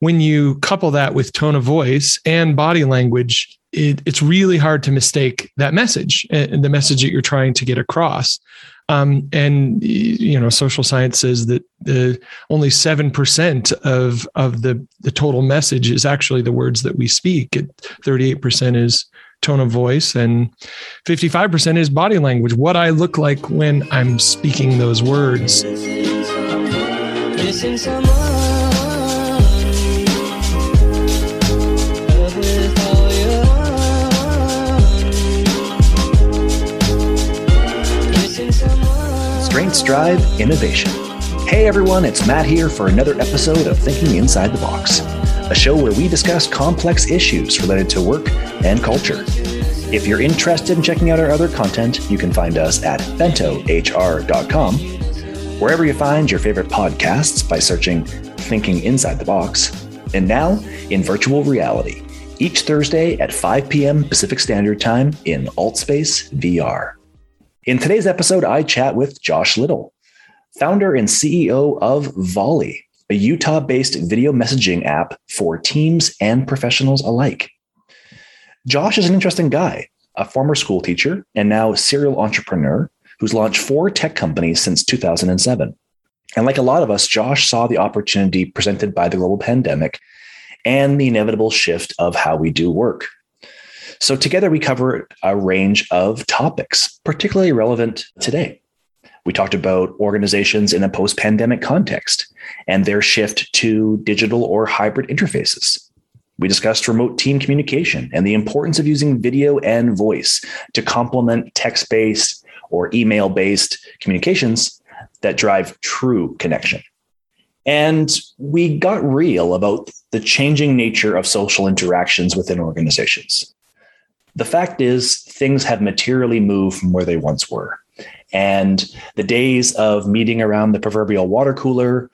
when you couple that with tone of voice and body language, it, it's really hard to mistake that message and the message that you're trying to get across. Um, and you know, social science says that the only seven percent of of the the total message is actually the words that we speak. Thirty eight percent is tone of voice, and fifty five percent is body language. What I look like when I'm speaking those words. Strengths Drive Innovation. Hey everyone, it's Matt here for another episode of Thinking Inside the Box, a show where we discuss complex issues related to work and culture. If you're interested in checking out our other content, you can find us at bentohr.com, wherever you find your favorite podcasts by searching Thinking Inside the Box, and now in virtual reality, each Thursday at 5 p.m. Pacific Standard Time in AltSpace VR. In today's episode, I chat with Josh Little, founder and CEO of Volley, a Utah based video messaging app for teams and professionals alike. Josh is an interesting guy, a former school teacher and now serial entrepreneur who's launched four tech companies since 2007. And like a lot of us, Josh saw the opportunity presented by the global pandemic and the inevitable shift of how we do work. So, together we cover a range of topics, particularly relevant today. We talked about organizations in a post pandemic context and their shift to digital or hybrid interfaces. We discussed remote team communication and the importance of using video and voice to complement text based or email based communications that drive true connection. And we got real about the changing nature of social interactions within organizations the fact is, things have materially moved from where they once were. And the days of meeting around the proverbial water cooler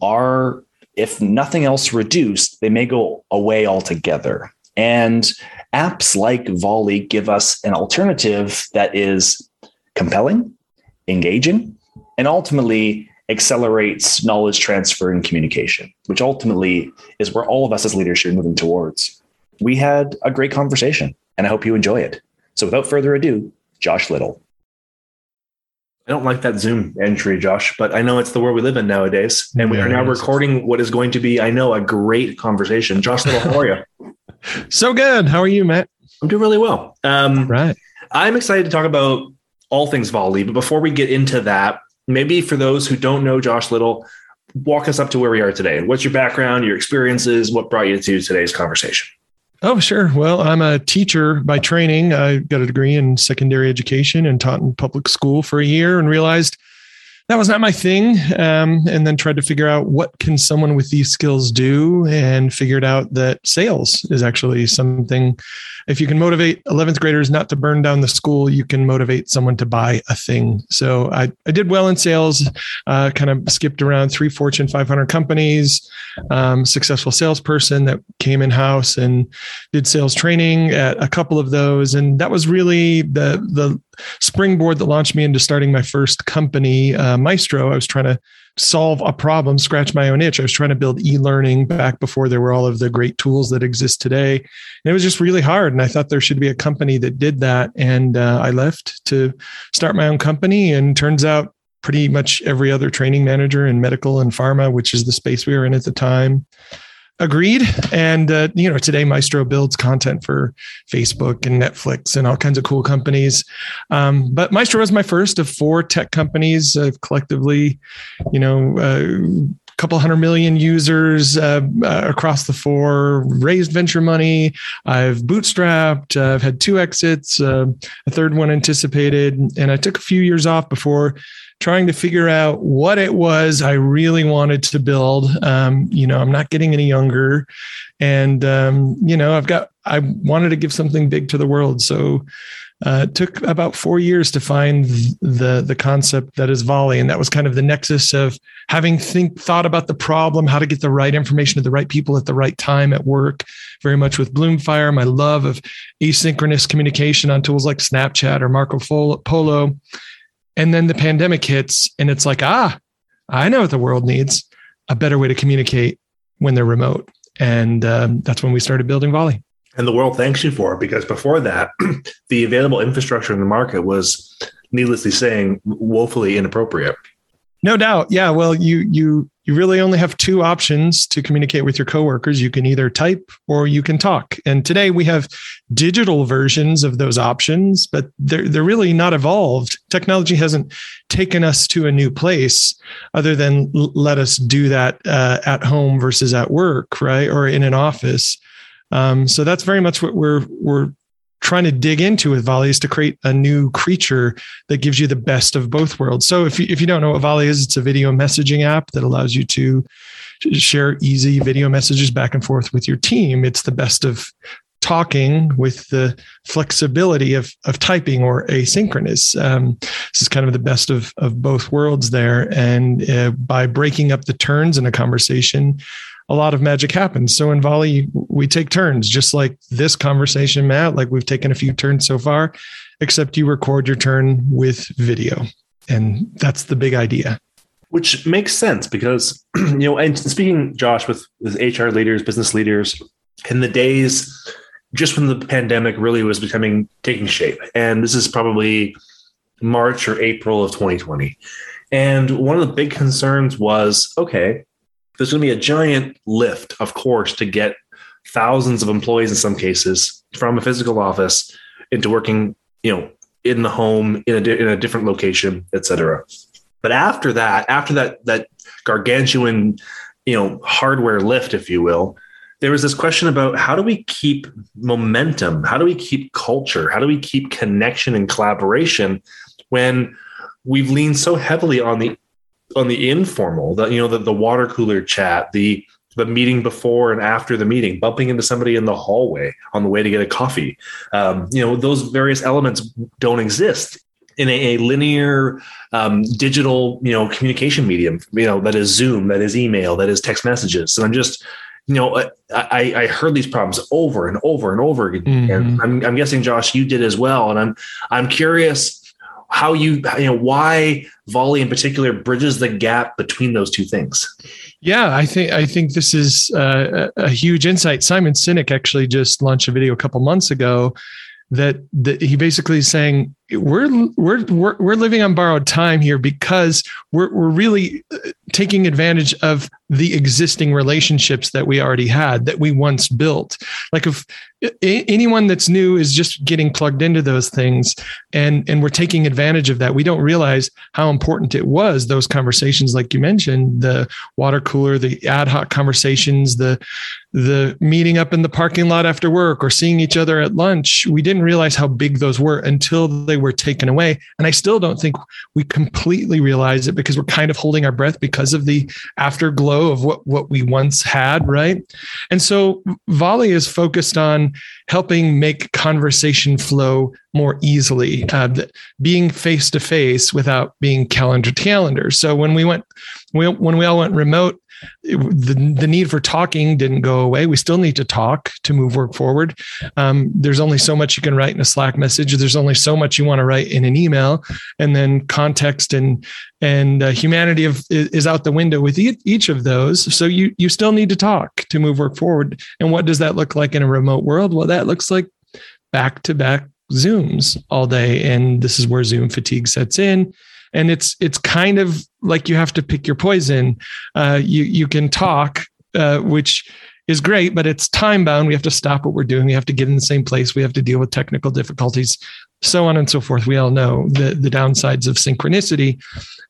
are, if nothing else reduced, they may go away altogether. And apps like Volley give us an alternative that is compelling, engaging, and ultimately accelerates knowledge transfer and communication, which ultimately is where all of us as leaders should be moving towards. We had a great conversation and I hope you enjoy it. So without further ado, Josh Little. I don't like that Zoom entry, Josh, but I know it's the world we live in nowadays. And we are now recording what is going to be, I know, a great conversation. Josh Little, how are you? so good. How are you, Matt? I'm doing really well. Um, right. I'm excited to talk about all things volley. But before we get into that, maybe for those who don't know Josh Little, walk us up to where we are today. What's your background, your experiences? What brought you to today's conversation? Oh, sure. Well, I'm a teacher by training. I got a degree in secondary education and taught in public school for a year and realized that was not my thing um, and then tried to figure out what can someone with these skills do and figured out that sales is actually something. If you can motivate 11th graders not to burn down the school you can motivate someone to buy a thing. So i, I did well in sales uh, kind of skipped around three fortune 500 companies um, successful salesperson that came in house and did sales training at a couple of those and that was really the the springboard that launched me into starting my first company, uh, Maestro. I was trying to solve a problem, scratch my own itch. I was trying to build e learning back before there were all of the great tools that exist today. And it was just really hard. And I thought there should be a company that did that. And uh, I left to start my own company. And turns out pretty much every other training manager in medical and pharma, which is the space we were in at the time, Agreed. And, uh, you know, today Maestro builds content for Facebook and Netflix and all kinds of cool companies. Um, but Maestro was my first of four tech companies. I've collectively, you know, uh, couple hundred million users uh, uh, across the four, raised venture money. I've bootstrapped. Uh, I've had two exits, uh, a third one anticipated, and I took a few years off before trying to figure out what it was I really wanted to build. Um, you know, I'm not getting any younger, and um, you know, I've got I wanted to give something big to the world, so. Uh, it took about four years to find the the concept that is volley, and that was kind of the nexus of having think thought about the problem, how to get the right information to the right people at the right time at work. Very much with Bloomfire, my love of asynchronous communication on tools like Snapchat or Marco Polo, and then the pandemic hits, and it's like, ah, I know what the world needs a better way to communicate when they're remote. And um, that's when we started building Volley. And the world thanks you for it because before that, the available infrastructure in the market was, needlessly saying, woefully inappropriate. No doubt. Yeah. Well, you you you really only have two options to communicate with your coworkers. You can either type or you can talk. And today we have digital versions of those options, but they're they're really not evolved. Technology hasn't taken us to a new place other than let us do that uh, at home versus at work, right, or in an office. Um, so that's very much what we're we're trying to dig into with Volley is to create a new creature that gives you the best of both worlds. So if you, if you don't know what Volley is, it's a video messaging app that allows you to share easy video messages back and forth with your team. It's the best of talking with the flexibility of, of typing or asynchronous. Um, this is kind of the best of, of both worlds there. And uh, by breaking up the turns in a conversation, a lot of magic happens. So in Volley, we take turns, just like this conversation, Matt, like we've taken a few turns so far, except you record your turn with video. And that's the big idea. Which makes sense because, you know, and speaking, Josh, with, with HR leaders, business leaders, in the days just when the pandemic really was becoming taking shape. And this is probably March or April of 2020. And one of the big concerns was okay, there's going to be a giant lift, of course, to get thousands of employees in some cases from a physical office into working, you know, in the home in a, in a different location, et cetera. But after that, after that that gargantuan, you know, hardware lift, if you will, there was this question about how do we keep momentum? How do we keep culture? How do we keep connection and collaboration when we've leaned so heavily on the on the informal, the you know the, the water cooler chat, the the meeting before and after the meeting, bumping into somebody in the hallway on the way to get a coffee. Um, you know, those various elements don't exist in a, a linear um, digital, you know, communication medium. You know, that is Zoom, that is email, that is text messages. And I'm just, you know, I, I heard these problems over and over and over again. Mm-hmm. And I'm, I'm guessing, Josh, you did as well. And I'm I'm curious how you you know why volley in particular bridges the gap between those two things. Yeah i think i think this is uh, a huge insight. Simon sinek actually just launched a video a couple months ago that, that he basically is saying we're, we're we're we're living on borrowed time here because we're we're really uh, taking advantage of the existing relationships that we already had that we once built. Like if anyone that's new is just getting plugged into those things and and we're taking advantage of that. We don't realize how important it was those conversations like you mentioned the water cooler the ad hoc conversations the the meeting up in the parking lot after work or seeing each other at lunch. We didn't realize how big those were until they were taken away and i still don't think we completely realize it because we're kind of holding our breath because of the afterglow of what what we once had right and so volley is focused on helping make conversation flow more easily, uh, being face to face without being calendar to calendar. So when we went, we, when we all went remote, the, the need for talking didn't go away. We still need to talk to move work forward. Um, there's only so much you can write in a Slack message. There's only so much you want to write in an email, and then context and and uh, humanity of, is out the window with each of those. So you you still need to talk to move work forward. And what does that look like in a remote world? Well, that looks like back to back Zooms all day, and this is where Zoom fatigue sets in. And it's it's kind of like you have to pick your poison. Uh, you you can talk, uh, which is great, but it's time bound. We have to stop what we're doing. We have to get in the same place. We have to deal with technical difficulties, so on and so forth. We all know the, the downsides of synchronicity,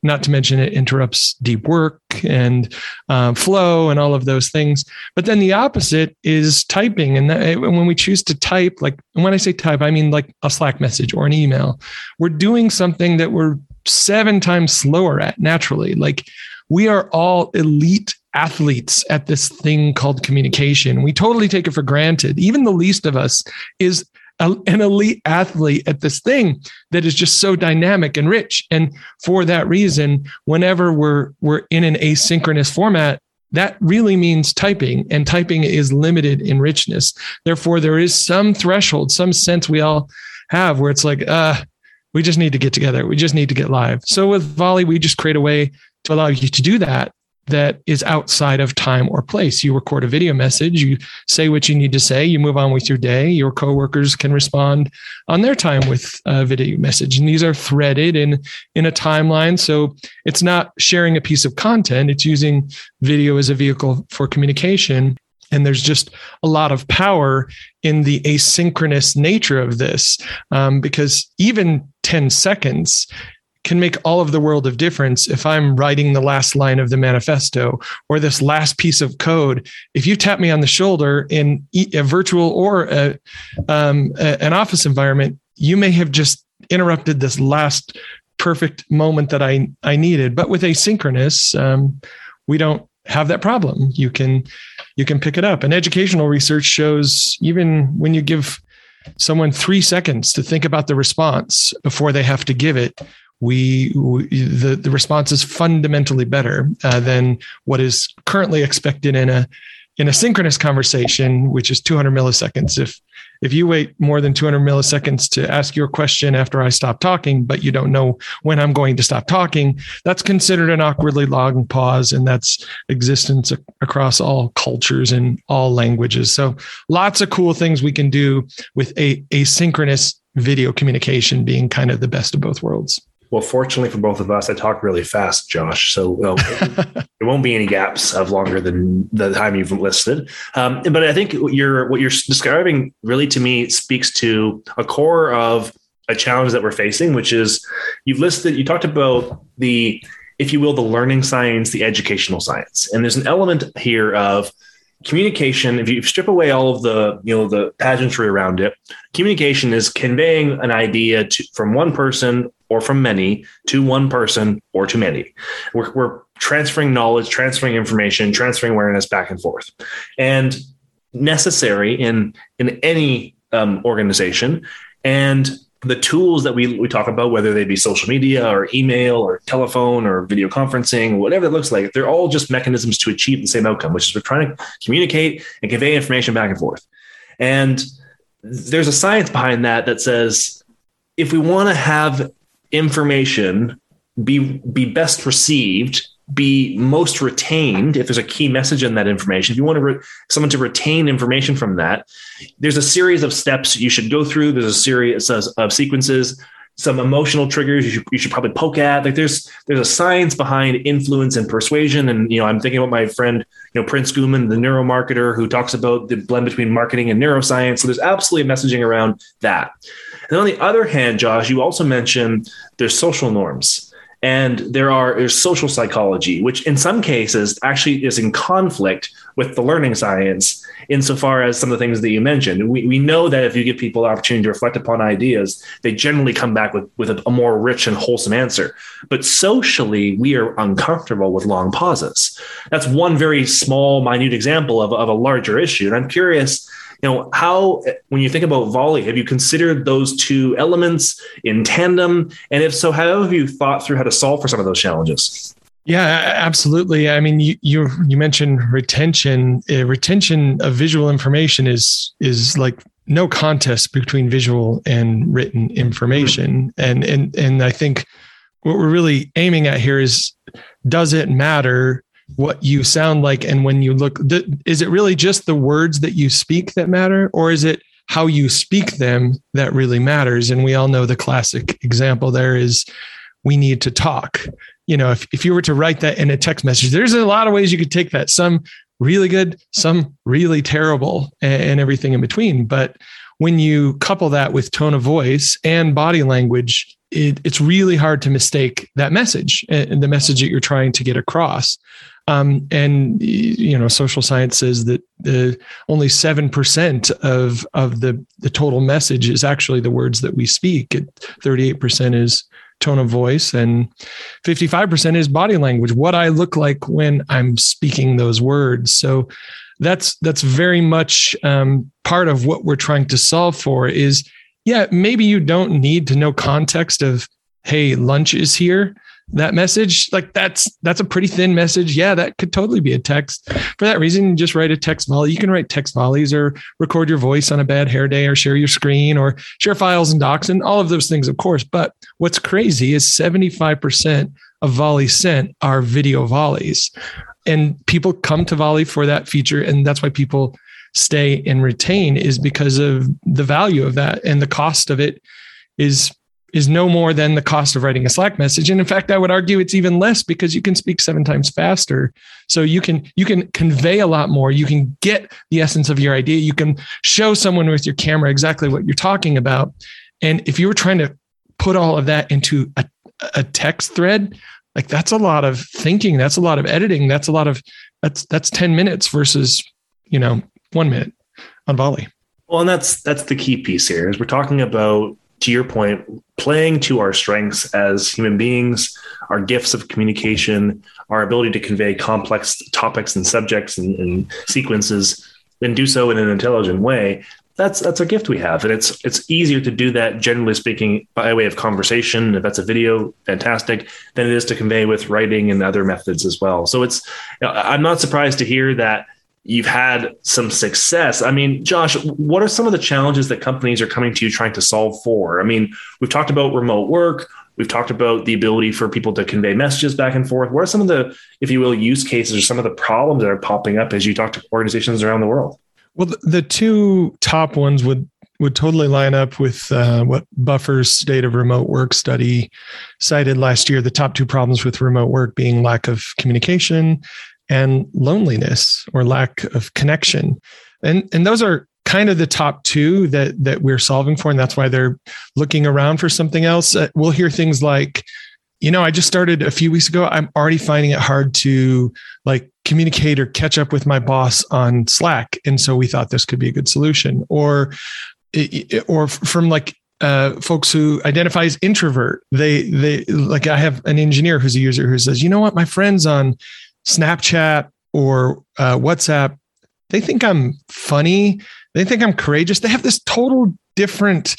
not to mention it interrupts deep work and uh, flow and all of those things. But then the opposite is typing. And, that, when we choose to type, like when I say type, I mean like a Slack message or an email, we're doing something that we're seven times slower at naturally. Like we are all elite athletes at this thing called communication. We totally take it for granted. Even the least of us is a, an elite athlete at this thing that is just so dynamic and rich. And for that reason, whenever we're we're in an asynchronous format, that really means typing and typing is limited in richness. Therefore, there is some threshold, some sense we all have where it's like, uh, we just need to get together. We just need to get live. So with Volley, we just create a way to allow you to do that that is outside of time or place. You record a video message, you say what you need to say, you move on with your day. Your coworkers can respond on their time with a video message. And these are threaded in, in a timeline. So it's not sharing a piece of content, it's using video as a vehicle for communication. And there's just a lot of power in the asynchronous nature of this um, because even 10 seconds can make all of the world of difference if I'm writing the last line of the manifesto or this last piece of code. If you tap me on the shoulder in a virtual or a, um, a, an office environment, you may have just interrupted this last perfect moment that I, I needed. But with asynchronous, um, we don't have that problem. You can you can pick it up. And educational research shows even when you give someone three seconds to think about the response before they have to give it, we, we, the the response is fundamentally better uh, than what is currently expected in a in a synchronous conversation, which is 200 milliseconds. If if you wait more than 200 milliseconds to ask your question after I stop talking, but you don't know when I'm going to stop talking, that's considered an awkwardly long pause, and that's existence across all cultures and all languages. So lots of cool things we can do with a asynchronous video communication being kind of the best of both worlds. Well, fortunately for both of us, I talk really fast, Josh. So well, there won't be any gaps of longer than the time you've listed. Um, but I think you're, what you're describing really to me speaks to a core of a challenge that we're facing, which is you've listed, you talked about the, if you will, the learning science, the educational science. And there's an element here of communication if you strip away all of the you know the pageantry around it communication is conveying an idea to, from one person or from many to one person or to many. We're, we're transferring knowledge transferring information transferring awareness back and forth. And necessary in in any um, organization. And the tools that we, we talk about, whether they be social media or email or telephone or video conferencing, whatever it looks like, they're all just mechanisms to achieve the same outcome, which is we're trying to communicate and convey information back and forth. And there's a science behind that that says if we want to have information be be best received be most retained if there's a key message in that information if you want to re- someone to retain information from that there's a series of steps you should go through. There's a series of, sequences some emotional triggers you should, you should probably poke at. Like there's there's a science behind influence and persuasion. And you know i'm thinking about my friend you know prince Ghuman, the neuromarketer who talks about the blend between marketing and neuroscience. So there's absolutely messaging around that and on the other hand josh you also mentioned there's social norms and there are there's social psychology which in some cases actually is in conflict with the learning science insofar as some of the things that you mentioned. We, we know that if you give people the opportunity to reflect upon ideas they generally come back with, with a, a more rich and wholesome answer. But socially we are uncomfortable with long pauses. That's one very small minute example of, of a larger issue. And i'm curious you know how when you think about volley have you considered those two elements in tandem and if so how have you thought through how to solve for some of those challenges yeah, absolutely. I mean, you you, you mentioned retention. Uh, retention of visual information is is like no contest between visual and written information, and and and I think what we're really aiming at here is does it matter what you sound like and when you look is it really just the words that you speak that matter? Or is it how you speak them that really matters? And we all know the classic example there is we need to talk. You know if, if you were to write that in a text message there's a lot of ways you could take that. Some really good some really terrible and, and everything in between. But when you couple that with tone of voice and body language it, it's really hard to mistake that message and the message that you're trying to get across um, and you know, social science says that the only seven percent of of the the total message is actually the words that we speak. Thirty eight percent is tone of voice, and fifty five percent is body language. What I look like when I'm speaking those words. So that's that's very much um, part of what we're trying to solve for. Is yeah, maybe you don't need to know context of hey, lunch is here that message like that's that's a pretty thin message yeah that could totally be a text for that reason just write a text volley you can write text volleys or record your voice on a bad hair day or share your screen or share files and docs and all of those things of course but what's crazy is 75% of Volley sent are video volleys. And people come to Volley for that feature. And that's why people stay and retain is because of the value of that and the cost of it is is no more than the cost of writing a slack message. And in fact i would argue it's even less because you can speak seven times faster. So you can you can convey a lot more. You can get the essence of your idea. You can show someone with your camera exactly what you're talking about. And if you were trying to put all of that into a, a text thread like that's a lot of thinking. That's a lot of editing. That's a lot of that's that's 10 minutes versus you know one minute on volley. Well, and that's that's the key piece here is we're talking about, to your point, playing to our strengths as human beings, our gifts of communication, our ability to convey complex topics and subjects and, and sequences, and do so in an intelligent way. That's that's a gift we have, and it's it's easier to do that generally speaking by way of conversation. If that's a video, fantastic. Than it is to convey with writing and other methods as well. So it's I'm not surprised to hear that you've had some success. I mean, Josh, what are some of the challenges that companies are coming to you trying to solve for? I mean, we've talked about remote work. We've talked about the ability for people to convey messages back and forth. What are some of the, if you will, use cases or some of the problems that are popping up as you talk to organizations around the world? Well, the two top ones would would totally line up with uh, what Buffer's state of remote work study cited last year. The top two problems with remote work being lack of communication and loneliness or lack of connection. And, and those are kind of the top two that, that we're solving for. And that's why they're looking around for something else. Uh, we'll hear things like, you know, I just started a few weeks ago. I'm already finding it hard to like communicate or catch up with my boss on Slack. And so we thought this could be a good solution. Or, or from like uh, folks who identify as introvert. They they like I have an engineer who's a user who says, you know what, my friends on Snapchat or uh, WhatsApp, they think I'm funny. They think I'm courageous. They have this total different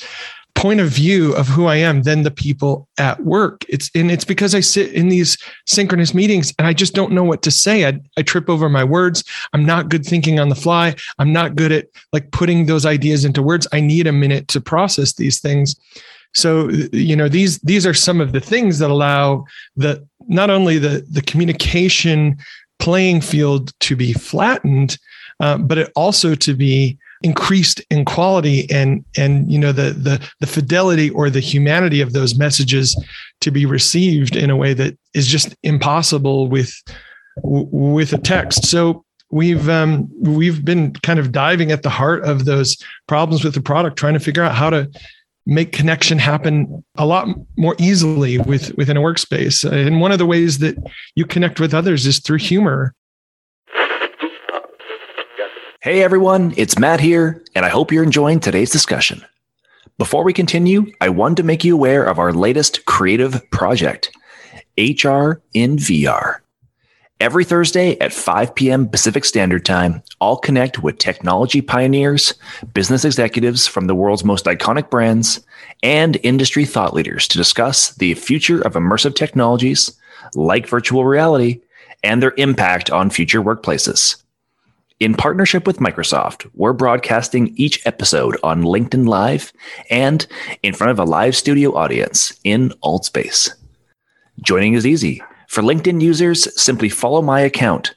point of view of who I am than the people at work. It's and it's because I sit in these synchronous meetings and I just don't know what to say. I, I trip over my words. I'm not good thinking on the fly. I'm not good at like putting those ideas into words. I need a minute to process these things. So you know these these are some of the things that allow the not only the the communication playing field to be flattened, uh, but it also to be increased in quality and and you know the the the fidelity or the humanity of those messages to be received in a way that is just impossible with with a text. So we've um, we've been kind of diving at the heart of those problems with the product, trying to figure out how to make connection happen a lot more easily with within a workspace. Uh, and one of the ways that you connect with others is through humor. Hey everyone, it's Matt here, and I hope you're enjoying today's discussion. Before we continue, I wanted to make you aware of our latest creative project, HR in VR. Every Thursday at 5 p.m. Pacific Standard Time, I'll connect with technology pioneers, business executives from the world's most iconic brands, and industry thought leaders to discuss the future of immersive technologies like virtual reality and their impact on future workplaces. In partnership with Microsoft, we're broadcasting each episode on LinkedIn Live and in front of a live studio audience in Altspace. Joining is easy for LinkedIn users, simply follow my account,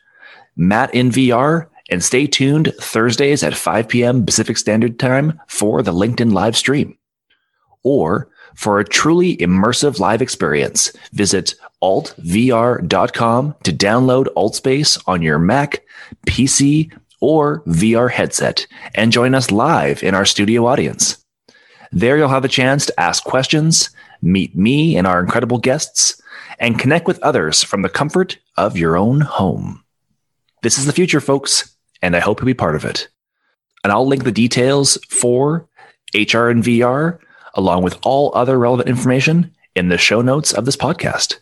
Matt in VR, and stay tuned Thursdays at 5 p.m. Pacific Standard Time for the LinkedIn live stream. Or for a truly immersive live experience, visit altvr.com to download Altspace on your Mac, PC, or VR headset and join us live in our studio audience. There you'll have a chance to ask questions, meet me and our incredible guests, and connect with others from the comfort of your own home. This is the future, folks, and I hope you'll be part of it. And I'll link the details for HR and VR, along with all other relevant information in the show notes of this podcast.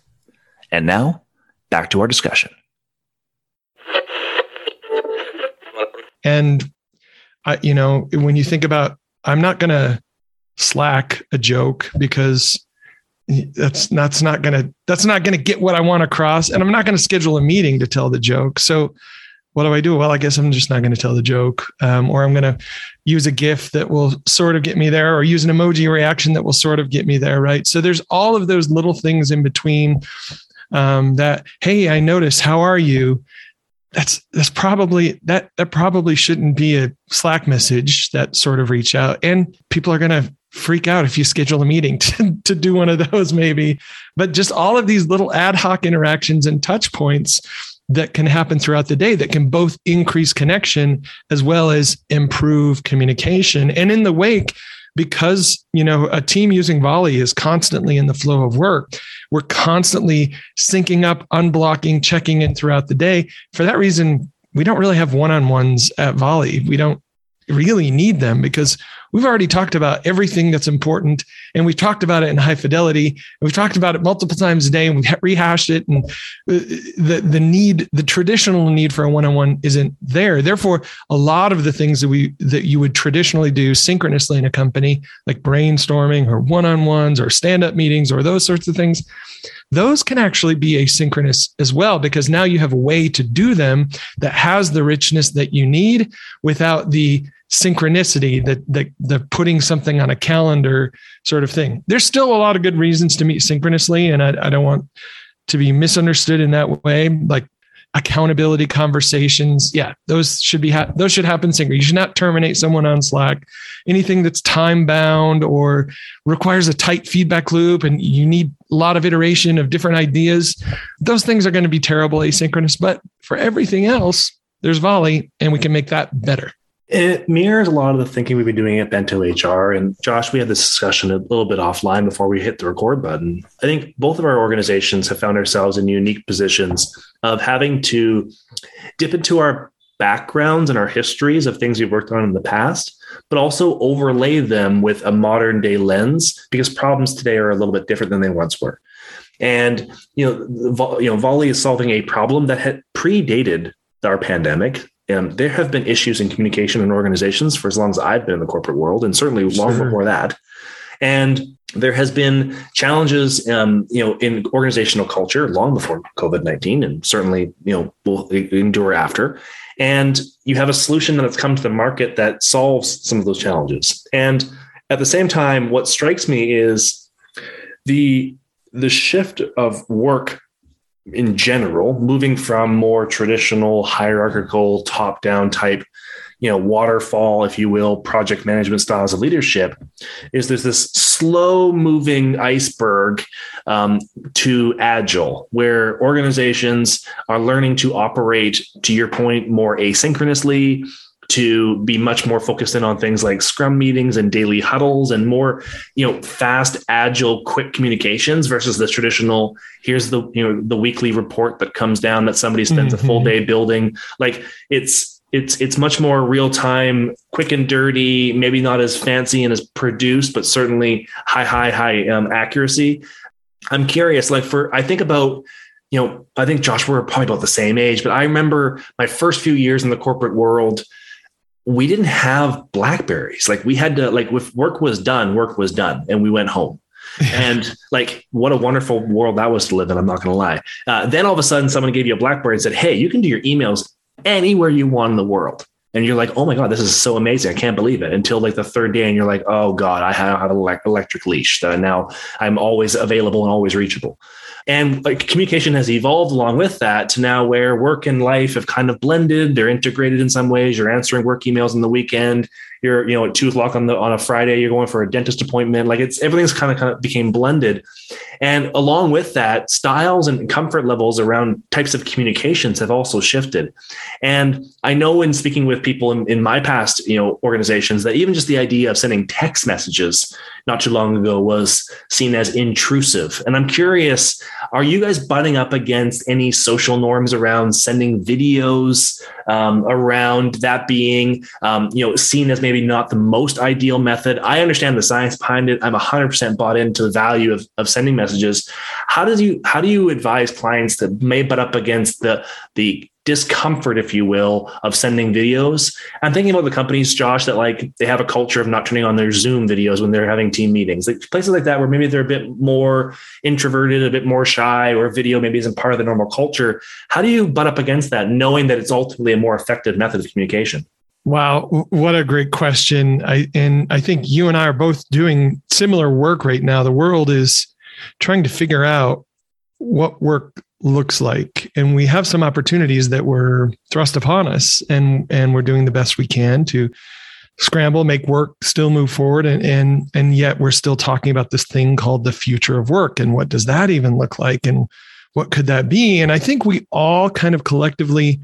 And now, back to our discussion. And, I, you know, when you think about, I'm not going to slack a joke because that's that's not gonna that's not gonna get what I want across, and I'm not gonna schedule a meeting to tell the joke. So what do I do? Well, I guess I'm just not to tell the joke, um, or I'm to use a GIF that will sort of get me there, or use an emoji reaction that will sort of get me there, right? So there's all of those little things in between Um, that hey, I noticed. How are you? That's that's probably that that probably shouldn't be a Slack message that sort of reach out, and people are going to freak out if you schedule a meeting to, to do one of those maybe. But just all of these little ad hoc interactions and touch points that can happen throughout the day that can both increase connection as well as improve communication. And in the wake because you know a team using volley is constantly in the flow of work we're constantly syncing up unblocking checking in throughout the day. For that reason we don't really have one-on-ones at volley. We don't really need them because we've already talked about everything that's important and we've talked about it in high fidelity. We've talked about it multiple times a day and we've rehashed it. And uh, the the need the traditional need for a one-on-one isn't there. Therefore a lot of the things that we that you would traditionally do synchronously in a company like brainstorming or one-on-ones or stand-up meetings or those sorts of things those can actually be asynchronous as well because now you have a way to do them that has the richness that you need without the synchronicity that the, the putting something on a calendar sort of thing. There's still a lot of good reasons to meet synchronously and I, I don't want to be misunderstood in that way. Like accountability conversations. Yeah those should be ha- those should happen synchronously you should not terminate someone on slack. Anything that's time bound or requires a tight feedback loop and you need a lot of iteration of different ideas those things are going to be terrible asynchronous. But for everything else there's volley and we can make that better it mirrors a lot of the thinking we've been doing at Bento HR. And Josh, we had this discussion a little bit offline before we hit the record button. I think both of our organizations have found ourselves in unique positions of having to dip into our backgrounds and our histories of things we've worked on in the past, but also overlay them with a modern day lens because problems today are a little bit different than they once were. And you know, you know, Volley is solving a problem that had predated our pandemic um, there have been issues in communication in organizations for as long as I've been in the corporate world, and certainly long sure. before that. And there has been challenges, um, you know, in organizational culture long before COVID nineteen, and certainly, you know, will endure after. And you have a solution that's come to the market that solves some of those challenges. And at the same time, what strikes me is the the shift of work in general, moving from more traditional hierarchical top down type, you know, waterfall, if you will, project management styles of leadership, is there's this slow moving iceberg um, to agile, where organizations are learning to operate, to your point, more asynchronously, to be much more focused in on things like scrum meetings and daily huddles and more you know fast agile quick communications versus the traditional here's the you know the weekly report that comes down that somebody spends mm-hmm. a full mm-hmm. day building like it's it's it's much more real time quick and dirty maybe not as fancy and as produced but certainly high high high um, accuracy i'm curious like for i think about you know i think josh we're probably about the same age but i remember my first few years in the corporate world we didn't have blackberries. Like we had to like if work was done work was done and we went home. And like what a wonderful world that was to live in i'm not going to lie. Uh, then all of a sudden someone gave you a blackberry and said hey you can do your emails anywhere you want in the world. And you're like oh my god this is so amazing. I can't believe it. Until like the third day and you're like oh god i have an electric leash that now i'm always available and always reachable and like communication has evolved along with that to now where work and life have kind of blended. They're integrated in some ways. You're answering work emails on the weekend. You're, you know, at two o'clock on the on a Friday, you're going for a dentist appointment. Like it's everything's kind of kind of became blended. And along with that, styles and comfort levels around types of communications have also shifted. And I know in speaking with people in, in my past, you know, organizations that even just the idea of sending text messages not too long ago was seen as intrusive. And I'm curious, are you guys butting up against any social norms around sending videos, um, around that being, um, you know, seen as maybe not the most ideal method? I understand the science behind it. I'm 100% bought into the value of, of sending messages. How does you how do you advise clients that may butt up against the the discomfort, if you will, of sending videos. I'm thinking about the companies, Josh, that like they have a culture of not turning on their Zoom videos when they're having team meetings. Like places like that where maybe they're a bit more introverted, a bit more shy, or video maybe isn't part of the normal culture. How do you butt up against that, knowing that it's ultimately a more effective method of communication? Wow, what a great question. I and I think you and I are both doing similar work right now. The world is trying to figure out what work looks like and we have some opportunities that were thrust upon us and and we're doing the best we can to scramble make work still move forward and and and yet we're still talking about this thing called the future of work and what does that even look like and what could that be and i think we all kind of collectively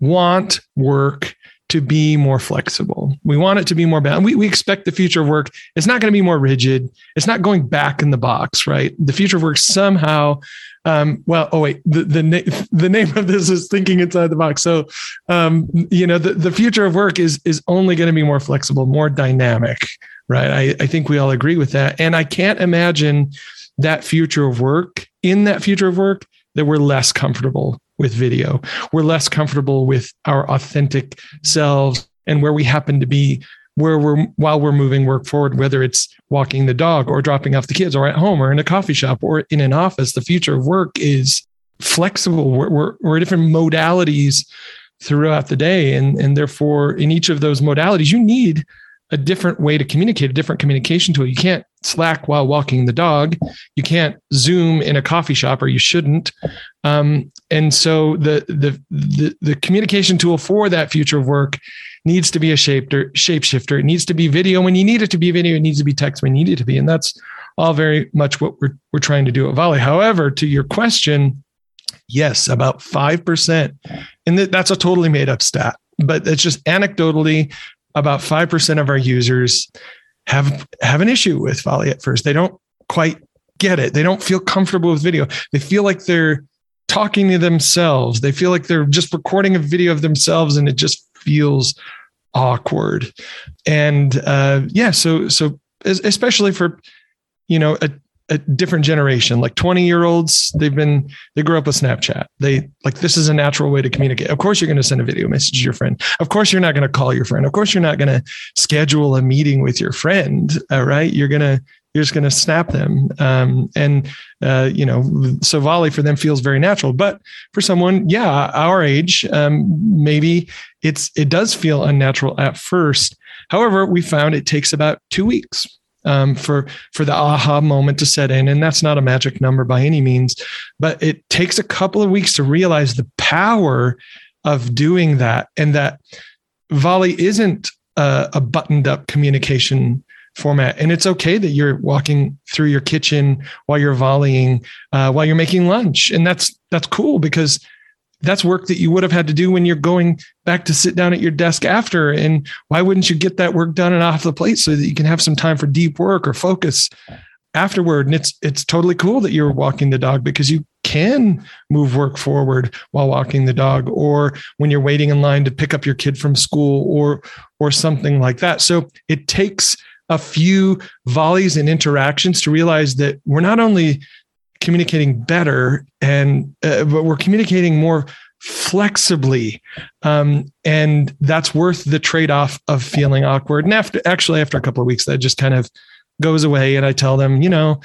want work to be more flexible. We want it to be more balanced. We, we expect the future of work. It's not going to be more rigid. It's not going back in the box, right? The future of work somehow. Um, well, oh wait, the the, na- the name of this is thinking inside the box. So, um, you know, the, the future of work is is only going to be more flexible, more dynamic, right? I, I think we all agree with that. And I can't imagine that future of work in that future of work that we're less comfortable with video. We're less comfortable with our authentic selves and where we happen to be where we're while we're moving work forward, whether it's walking the dog or dropping off the kids or at home or in a coffee shop or in an office. The future of work is flexible. We're, we're, we're different modalities throughout the day. And, and therefore, in each of those modalities, you need a different way to communicate, a different communication tool. You can't Slack while walking the dog. You can't Zoom in a coffee shop, or you shouldn't. Um, and so the, the the the communication tool for that future of work needs to be a shaper, shapeshifter. It needs to be video when you need it to be video. It needs to be text when you need it to be, and that's all very much what we're we're trying to do at Volley. However, to your question, yes, about five percent, and that's a totally made up stat but it's just anecdotally about 5% of our users have have an issue with Volley at first. They don't quite get it. They don't feel comfortable with video. They feel like they're talking to themselves. They feel like they're just recording a video of themselves and it just feels awkward. And uh, yeah, so so especially for you know a a different generation like 20 year olds they've been they grew up with snapchat. They like this is a natural way to communicate. Of course you're going to send a video message to your friend. Of course you're not going to call your friend. Of course you're not going to schedule a meeting with your friend all right? You're to you're just going to snap them. Um, and uh, you know so volley for them feels very natural. But for someone yeah our age um, maybe it's it does feel unnatural at first. However we found it takes about two weeks um, for for the aha moment to set in, and that's not a magic number by any means, but it takes a couple of weeks to realize the power of doing that, and that volley isn't a, a buttoned up communication format. And it's okay that you're walking through your kitchen while you're volleying, uh, while you're making lunch, and that's that's cool because that's work that you would have had to do when you're going back to sit down at your desk after. And why wouldn't you get that work done and off the plate so that you can have some time for deep work or focus afterward? And it's it's totally cool that you're walking the dog because you can move work forward while walking the dog or when you're waiting in line to pick up your kid from school or or something like that. So it takes a few volleys and interactions to realize that we're not only communicating better and uh, but we're communicating more flexibly. Um, and that's worth the trade-off of feeling awkward. And after actually after a couple of weeks that just kind of goes away and i tell them you know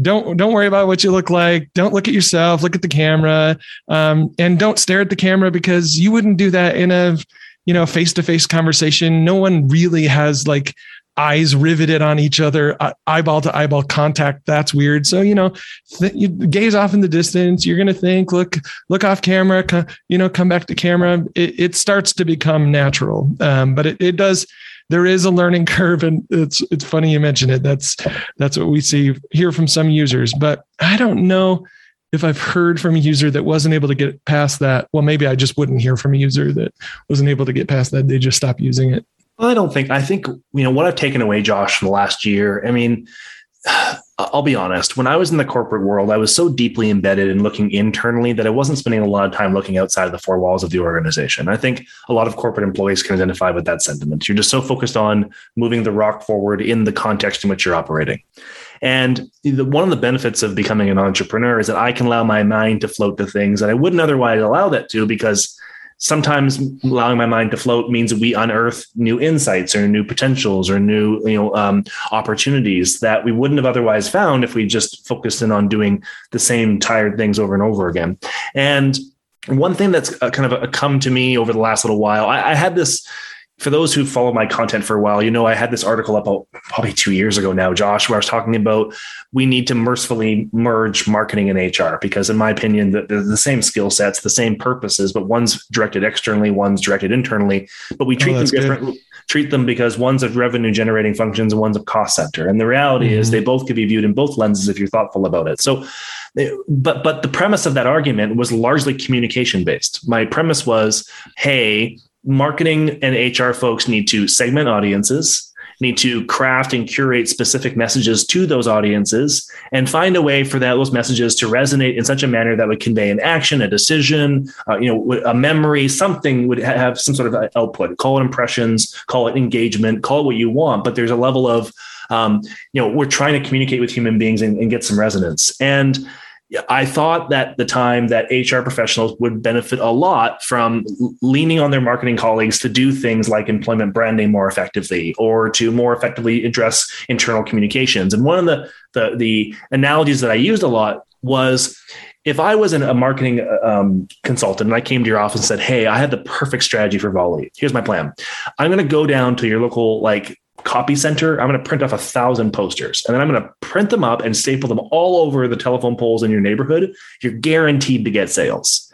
don't don't worry about what you look like. Don't look at yourself. Look at the camera. Um, and don't stare at the camera because you wouldn't do that in a you know face-to-face conversation. No one really has like eyes riveted on each other, eyeball to eyeball contact. That's weird. So you know, th- you gaze off in the distance. You're gonna think, look, look off camera. Co- you know, come back to camera. It, it starts to become natural, um, but it, it does. There is a learning curve, and it's it's funny you mention it. That's that's what we see hear from some users, but I don't know if I've heard from a user that wasn't able to get past that. Well, maybe I just wouldn't hear from a user that wasn't able to get past that. They just stop using it. I don't think. I think you know what I've taken away, Josh, from the last year. I mean, I'll be honest. When I was in the corporate world, I was so deeply embedded in looking internally that I wasn't spending a lot of time looking outside of the four walls of the organization. I think a lot of corporate employees can identify with that sentiment. You're just so focused on moving the rock forward in the context in which you're operating. And the, one of the benefits of becoming an entrepreneur is that I can allow my mind to float to things that I wouldn't otherwise allow that to because sometimes allowing my mind to float means we unearth new insights or new potentials or new you know um, opportunities that we wouldn't have otherwise found if we just focused in on doing the same tired things over and over again. And one thing that's uh, kind of come to me over the last little while I, I had this for those who follow my content for a while, you know, I had this article up probably two years ago now, Josh, where I was talking about we need to mercifully merge marketing and HR because, in my opinion, the, the, same skill sets, the same purposes, but one's directed externally, one's directed internally, but we treat oh, them differently. Treat them because one's of revenue generating functions and one's of cost center. And the reality mm-hmm. is they both could be viewed in both lenses if you're thoughtful about it. So, but but the premise of that argument was largely communication based. My premise was, hey, marketing and HR folks need to segment audiences, need to craft and curate specific messages to those audiences, and find a way for that, those messages to resonate in such a manner that would convey an action, a decision, uh, you know, a memory, something would have some sort of output. Call it impressions, call it engagement, call it what you want, but there's a level of um, you know, we're trying to communicate with human beings and, and get some resonance. And I thought that the time that HR professionals would benefit a lot from leaning on their marketing colleagues to do things like employment branding more effectively or to more effectively address internal communications. And one of the, the, the analogies that I used a lot was if I was an, a marketing um, consultant and I came to your office and said, Hey, I have the perfect strategy for Volley. Here's my plan. I'm going to go down to your local like copy center, I'm going to print off a thousand posters and then I'm going to print them up and staple them all over the telephone poles in your neighborhood. You're guaranteed to get sales.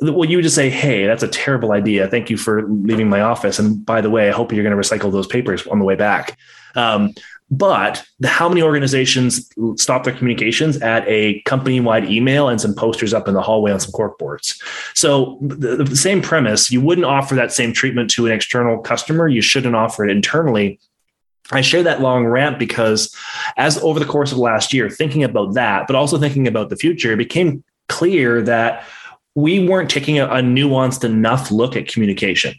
Well, you just say, Hey, that's a terrible idea. Thank you for leaving my office. And by the way, I hope you're going to recycle those papers on the way back. Um, but the, how many organizations stop their communications at a company wide email and some posters up in the hallway on some cork boards? So the, the same premise, you wouldn't offer that same treatment to an external customer. You shouldn't offer it internally I share that long rant because as over the course of last year, thinking about that, but also thinking about the future, it became clear that we weren't taking a, a nuanced enough look at communication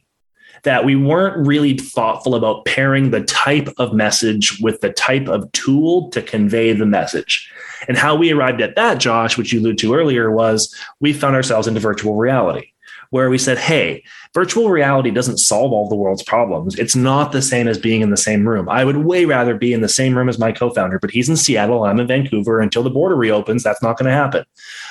that we weren't really thoughtful about pairing the type of message with the type of tool to convey the message. And how we arrived at that, Josh, which you alluded to earlier, was we found ourselves into virtual reality where we said, hey, virtual reality doesn't solve all the world's problems. It's not the same as being in the same room. I would way rather be in the same room as my co founder, but he's in Seattle, I'm in Vancouver. Until the border reopens, that's not going to happen.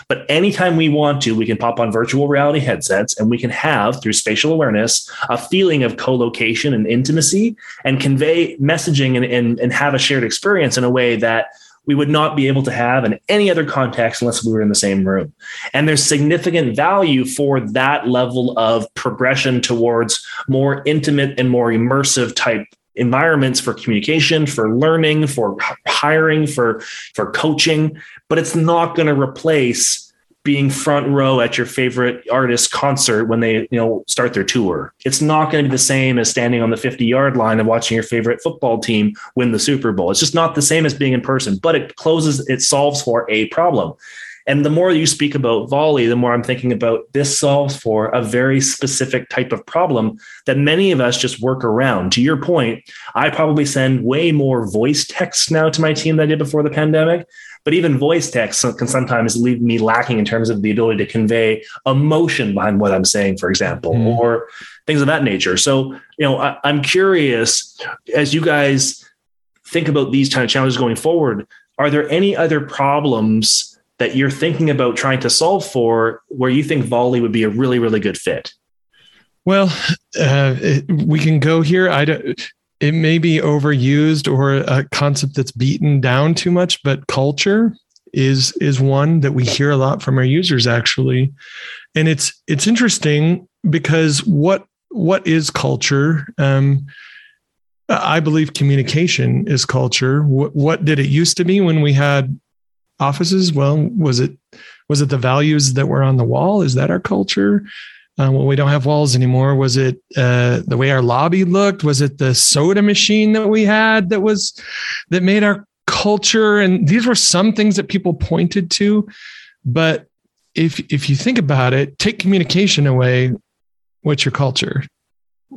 But anytime we want to, we can pop on virtual reality headsets and we can have, through spatial awareness, a feeling of co location and intimacy and convey messaging and, and, and have a shared experience in a way that we would not be able to have in any other context unless we were in the same room. And there's significant value for that level of progression towards more intimate and more immersive type environments for communication for learning for hiring for for coaching but it's not going to replace being front row at your favorite artist concert when they you know start their tour. It's not going to be the same as standing on the 50 yard line and watching your favorite football team win the super bowl. It's just not the same as being in person but it closes it solves for a problem and the more you speak about volley the more i'm thinking about this solves for a very specific type of problem that many of us just work around to your point i probably send way more voice texts now to my team than i did before the pandemic but even voice text can sometimes leave me lacking in terms of the ability to convey emotion behind what I'm saying, for example, mm. or things of that nature. So, you know, I, I'm curious as you guys think about these kind of challenges going forward, are there any other problems that you're thinking about trying to solve for where you think volley would be a really, really good fit? Well, uh, we can go here. I don't it may be overused or a concept that's beaten down too much, but culture is is one that we hear a lot from our users actually. And it's it's interesting because what what is culture? Um, I believe communication is culture. What, what did it used to be when we had offices? Well, was it was it the values that were on the wall? Is that our culture? uh, when we don't have walls anymore? Was it uh, the way our lobby looked? Was it the soda machine that we had that was that made our culture? And these were some things that people pointed to. But if if you think about it, take communication away, what's your culture?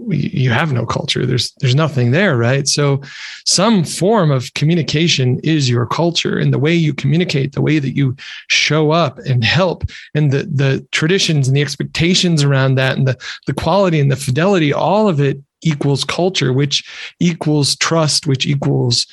You have no culture. There's there's nothing there right? So some form of communication is your culture and the way you communicate the way that you show up and help and the the traditions and the expectations around that and the the quality and the fidelity all of it equals culture which equals trust which equals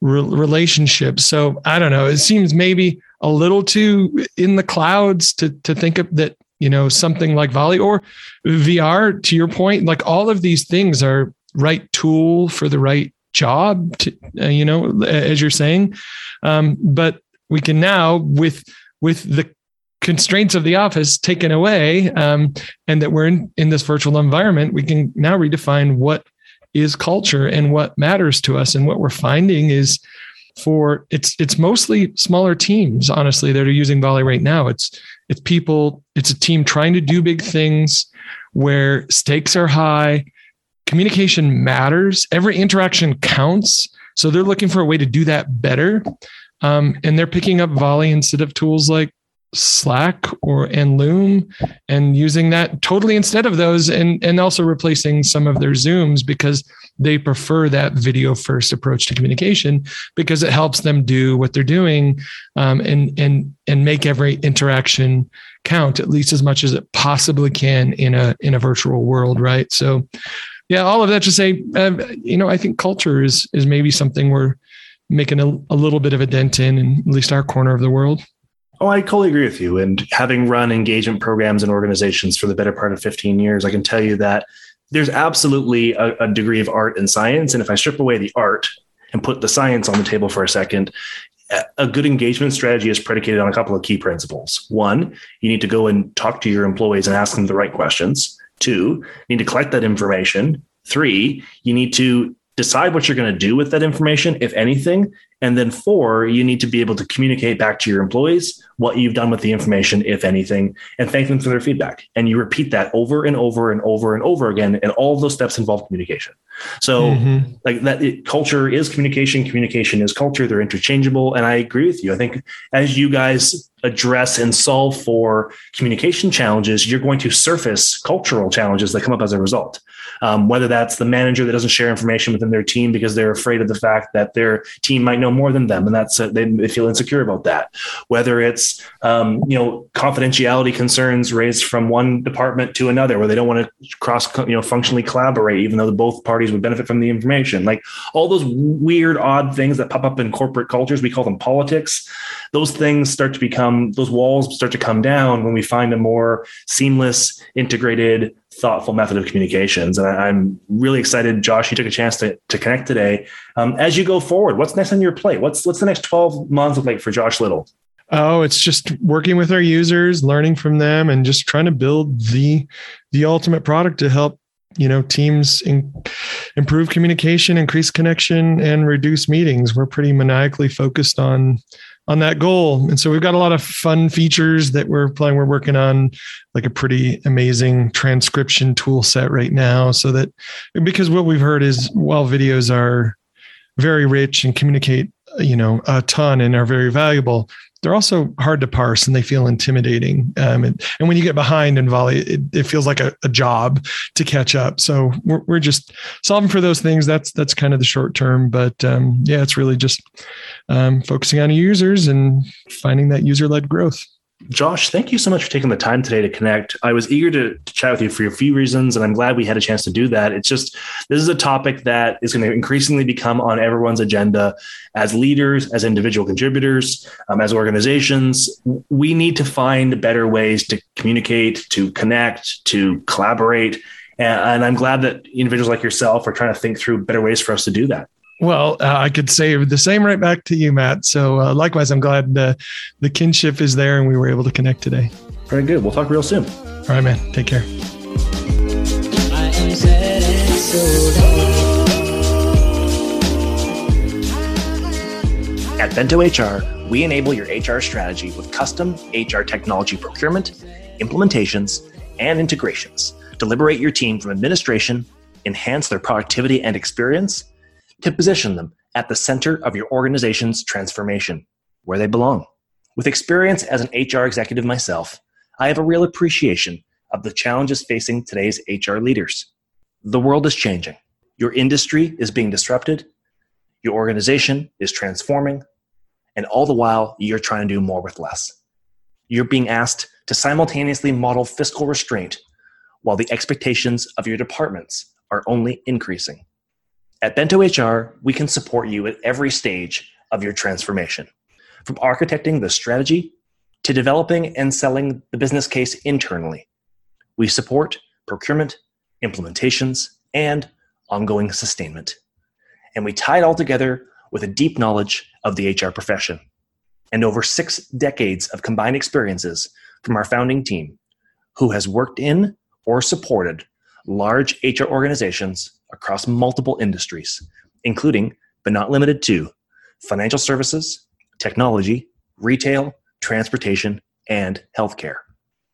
re- relationship. So i don't know. It seems maybe a little too in the clouds to to think of that you know something like volley or vr to your point like all of these things are right tool for the right job to, uh, you know as you're saying. Um, but we can now with with the constraints of the office taken away um, and that we're in, in this virtual environment we can now redefine what is culture and what matters to us. And what we're finding is for it's it's mostly smaller teams honestly that are using volley right now. It's it's people it's a team trying to do big things where stakes are high. Communication matters. Every interaction counts. So they're looking for a way to do that better. Um, and they're picking up volley instead of tools like slack or and loom and using that totally instead of those and and also replacing some of their zooms because they prefer that video first approach to communication because it helps them do what they're doing um, and and and make every interaction count at least as much as it possibly can in a in a virtual world right so yeah all of that to say uh, you know i think culture is is maybe something we're making a, a little bit of a dent in in at least our corner of the world Oh, I totally agree with you. And having run engagement programs and organizations for the better part of 15 years, I can tell you that there's absolutely a, a, degree of art and science. And if I strip away the art and put the science on the table for a second, a good engagement strategy is predicated on a couple of key principles. One, you need to go and talk to your employees and ask them the right questions. Two, you need to collect that information. Three, you need to decide what you're going to do with that information, if anything. And then four, you need to be able to communicate back to your employees what you've done with the information, if anything, and thank them for their feedback. And you repeat that over and over and over and over again. And all those steps involve communication. So, mm-hmm. like that, it, culture is communication, communication is culture. They're interchangeable. And I agree with you. I think as you guys address and solve for communication challenges, you're going to surface cultural challenges that come up as a result. Um, whether that's the manager that doesn't share information within their team because they're afraid of the fact that their team might know more than them, and that's uh, they, feel insecure about that. Whether it's um, you know confidentiality concerns raised from one department to another, where they don't want to cross you know functionally collaborate, even though both parties would benefit from the information. Like all those weird, odd things that pop up in corporate cultures, we call them politics. Those things start to become those walls start to come down when we find a more seamless, integrated thoughtful method of communications. And I, am really excited, Josh, you took a chance to, to connect today. Um, as you go forward, what's next on your plate? What's, what's the next 12 months look like for Josh Little? Oh, it's just working with our users, learning from them, and just trying to build the the ultimate product to help you know teams in, improve communication, increase connection, and reduce meetings. We're pretty maniacally focused on on that goal. And so we've got a lot of fun features that we're playing. We're working on like a pretty amazing transcription tool set right now. So that because what we've heard is while videos are very rich and communicate, you know, a ton and are very valuable, they're also hard to parse and they feel intimidating. Um, and, and when you get behind in volley, it, it feels like a, a, job to catch up. So we're, we're just solving for those things. That's that's kind of the short term. But um, yeah, it's really just um, focusing on users and finding that user led growth. Josh, thank you so much for taking the time today to connect. I was eager to, to, chat with you for a few reasons, and I'm glad we had a chance to do that. It's just, this is a topic that is going to increasingly become on everyone's agenda as leaders, as individual contributors, um, as organizations. We need to find better ways to communicate, to connect, to collaborate. And, and I'm glad that individuals like yourself are trying to think through better ways for us to do that. Well, uh, I could say the same right back to you, Matt. So uh, likewise, I'm glad the, the kinship is there and we were able to connect today. Very good. We'll talk real soon. All right, man. Take care. At Bento HR, we enable your HR strategy with custom HR technology procurement, implementations, and integrations to liberate your team from administration, enhance their productivity and experience, to position them at the center of your organization's transformation, where they belong. With experience as an HR executive myself, I have a real appreciation of the challenges facing today's HR leaders. The world is changing. Your industry is being disrupted. Your organization is transforming. And all the while, you're trying to do more with less. You're being asked to simultaneously model fiscal restraint while the expectations of your departments are only increasing. At Bento HR, we can support you at every stage of your transformation, from architecting the strategy to developing and selling the business case internally. We support procurement, implementations, and ongoing sustainment. And we tie it all together with a deep knowledge of the HR profession and over six decades of combined experiences from our founding team who has worked in or supported large HR organizations across multiple industries, including, but not limited to, financial services, technology, retail, transportation, and healthcare.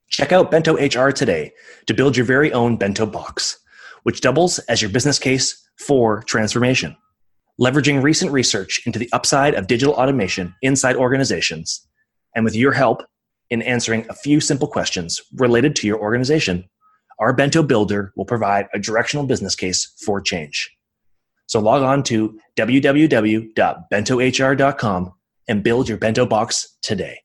Check out Bento HR today to build your very own bento box, which doubles as your business case for transformation. Leveraging recent research into the upside of digital automation inside organizations, and with your help in answering a few simple questions related to your organization, our Bento Builder will provide a directional business case for change. So log on to www.bentohr.com and build your bento box today.